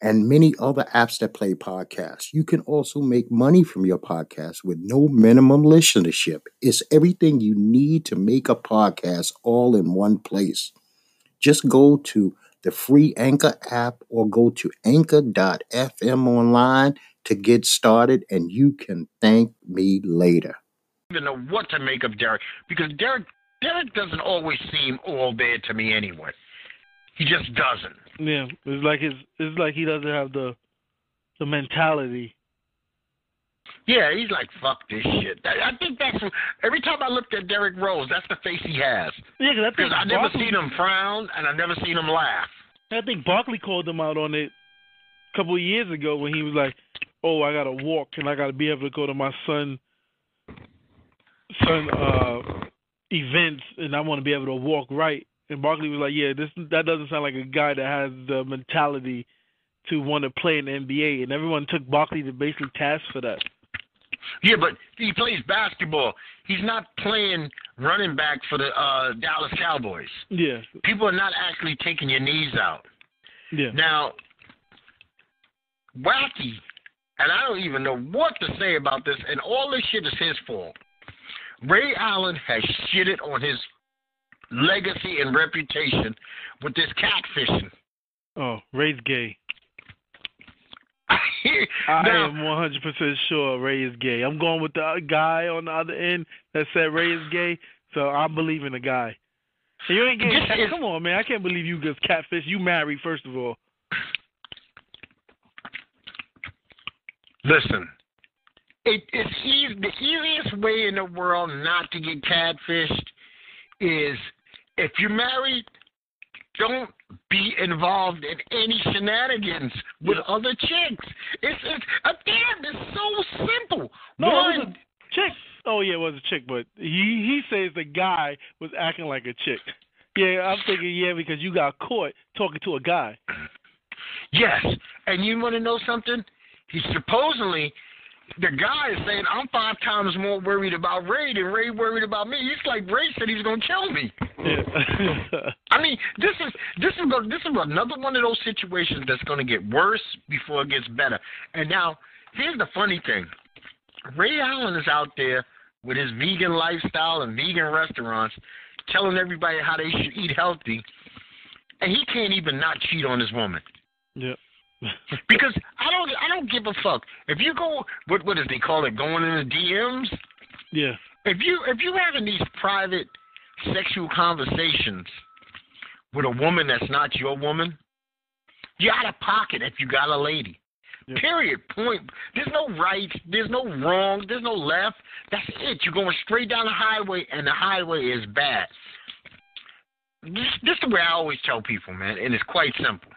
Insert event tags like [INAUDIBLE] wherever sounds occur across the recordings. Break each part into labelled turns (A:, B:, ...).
A: and many other apps that play podcasts. You can also make money from your podcast with no minimum listenership. It's everything you need to make a podcast all in one place. Just go to the free Anchor app or go to anchor.fm online to get started, and you can thank me later.
B: even know what to make of Derrick because Derrick Derrick doesn't always seem all there to me anyway. He just doesn't.
C: Yeah, it's like his, it's like he doesn't have the, the mentality.
B: Yeah, he's like fuck this shit. I I think that's every time I looked at Derrick Rose, that's the face he has.
C: Yeah, because I think
B: Because I never
C: Barkley,
B: seen him frown and I've never seen him laugh.
C: I think Barkley called him out on it a couple of years ago when he was like, "Oh, I gotta walk and I gotta be able to go to my son, son uh, events, and I want to be able to walk right." And Barkley was like, "Yeah, this that doesn't sound like a guy that has the mentality to want to play in the NBA." And everyone took Barkley to basically task for that.
B: Yeah, but he plays basketball. He's not playing running back for the uh Dallas Cowboys.
C: Yeah,
B: People are not actually taking your knees out.
C: yeah.
B: Now, Wacky, and I don't even know what to say about this, and all this shit is his fault. Ray Allen has shitted on his legacy and reputation with this catfishing.
C: Oh, Ray's gay. [LAUGHS] I
B: now,
C: am 100% sure Ray is gay. I'm going with the guy on the other end that said Ray is gay, so I believe in the guy. And you ain't gay.
B: Is-
C: Come on, man. I can't believe you just catfish. You married, first of all.
B: listen, it, it's easy, the easiest way in the world not to get catfished is if you're married, don't be involved in any shenanigans with other chicks. It's it's uh, damn, it's so simple.
C: No, it was a chick. Oh yeah, it was a chick, but he he says the guy was acting like a chick. Yeah, I'm thinking yeah because you got caught talking to a guy.
B: Yes, and you want to know something? He supposedly, the guy is saying, "I'm five times more worried about Ray than Ray worried about me." It's like Ray said he's gonna kill me.
C: Yeah. [LAUGHS]
B: I mean, this is this is this is another one of those situations that's gonna get worse before it gets better. And now, here's the funny thing: Ray Allen is out there with his vegan lifestyle and vegan restaurants, telling everybody how they should eat healthy, and he can't even not cheat on his woman.
C: yeah.
B: Because don't I don't give a fuck. If you go what what does they call it, going in the DMs?
C: yeah.
B: If you if you having these private sexual conversations with a woman that's not your woman, you're out of pocket if you got a lady.
C: Yeah.
B: Period. Point. There's no right. There's no wrong. There's no left. That's it. You're going straight down the highway, and the highway is bad. This, this is the way I always tell people, man, and it's quite simple.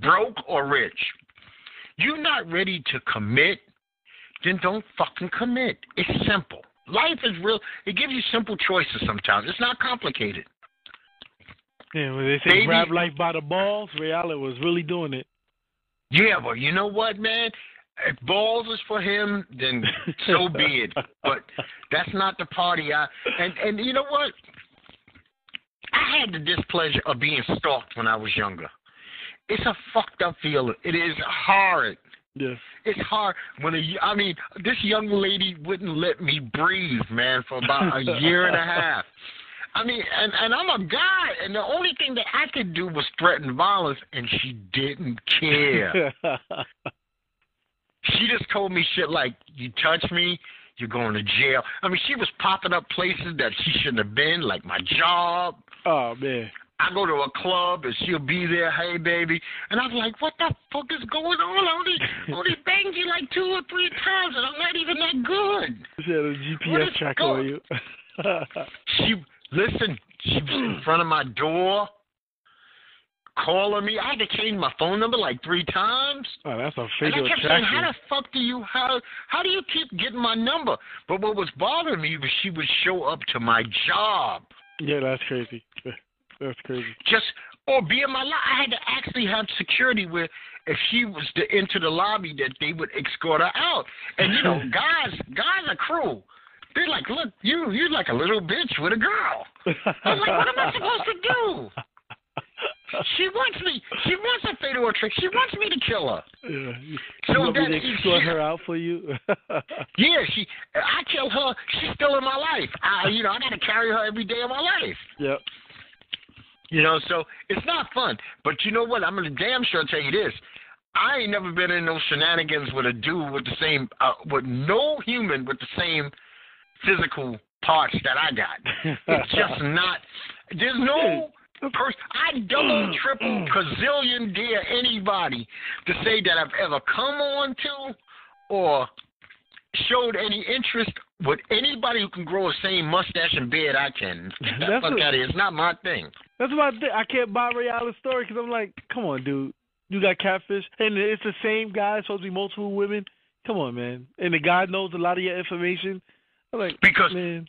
B: Broke or rich, you're not ready to commit, then don't fucking commit. It's simple. Life is real. It gives you simple choices sometimes. It's not complicated.
C: Yeah, when they say
B: Baby-
C: grab life by the balls, Allen was really doing it.
B: Yeah, but you know what, man? If balls is for him, then so be it. But that's not the party I and and you know what? I had the displeasure of being stalked when I was younger. It's a fucked up feeling. It is hard.
C: Yeah.
B: It's hard when a, I mean this young lady wouldn't let me breathe, man, for about a [LAUGHS] year and a half. I mean, and and I'm a guy, and the only thing that I could do was threaten violence, and she didn't care. [LAUGHS] she just told me shit like, "You touch me, you're going to jail." I mean, she was popping up places that she shouldn't have been, like my job.
C: oh man.
B: I go to a club and she'll be there, hey baby, and I'm like, what the fuck is going on? I only only [LAUGHS] banged you like two or three times, and I'm not even that good.
C: She had a GPS tracker on you. [LAUGHS]
B: She listen, she was in front of my door, calling me. I had to change my phone number like three times.
C: Oh, that's a
B: And I kept saying, how the fuck do you how how do you keep getting my number? But what was bothering me was she would show up to my job.
C: Yeah, that's crazy. That's crazy.
B: Just or be in my lot. I had to actually have security where if she was to enter the lobby that they would escort her out. And you know, [LAUGHS] guys guys are cruel. They're like, look, you you're like a little bitch with a girl. I was like, what am I [LAUGHS] supposed to do? She wants me. She wants a fatal trick. She wants me to kill her.
C: Yeah.
B: So
C: you me
B: she-
C: escort her out for you? [LAUGHS]
B: Yeah, she. I kill her. She's still in my life. I, you know, I got to carry her every day of my life.
C: yep.
B: You know, so it's not fun. But you know what? I'm gonna damn sure tell you this. I ain't never been in no shenanigans with a dude with the same, uh, with no human with the same physical parts that I got. [LAUGHS] It's just not. There's no person. I double, triple, gazillion dare anybody to say that I've ever come on to or showed any interest with anybody who can grow the same mustache and beard I can. [LAUGHS] Get fuck out of here. It's not my thing.
C: That's why I, I can't buy Ray Allen's story because I'm like, come on, dude. You got catfish, and it's the same guy. Supposed to be multiple women. Come on, man. And the guy knows a lot of your information. I'm like,
B: Because
C: man,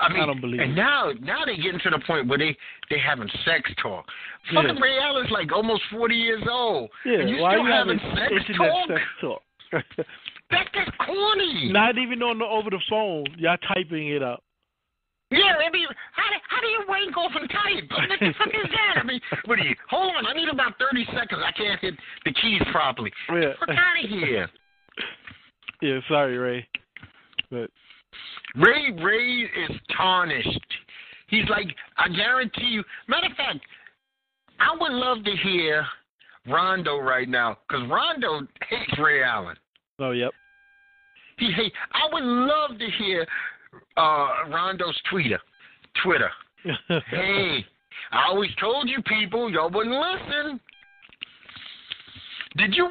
B: I mean,
C: I don't believe
B: and
C: it.
B: now now they getting to the point where they they having sex talk.
C: Yeah.
B: Fucking Ray Allen's like almost forty years old.
C: yeah.
B: and you
C: why
B: still
C: you
B: having
C: having
B: sex talk?
C: sex talk? [LAUGHS]
B: That, just corny.
C: Not even on the over the phone. Y'all typing it up.
B: Yeah, I mean, how do, how do you wank off and type? What the [LAUGHS] fuck is that? I mean, what do you? Hold on, I need about thirty seconds. I can't hit the keys properly.
C: Yeah.
B: Out of here. [LAUGHS]
C: Yeah. Sorry, Ray. But
B: Ray Ray is tarnished. He's like, I guarantee you. Matter of fact, I would love to hear Rondo right now because Rondo hates Ray Allen.
C: Oh, yep.
B: He hate. I would love to hear uh, Rondo's Twitter. Twitter. [LAUGHS] Hey, I always told you people, y'all wouldn't listen. Did you